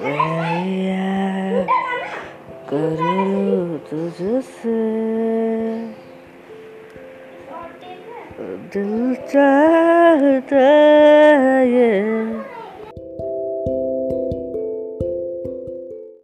मैं कर तुझसे दिल चाहता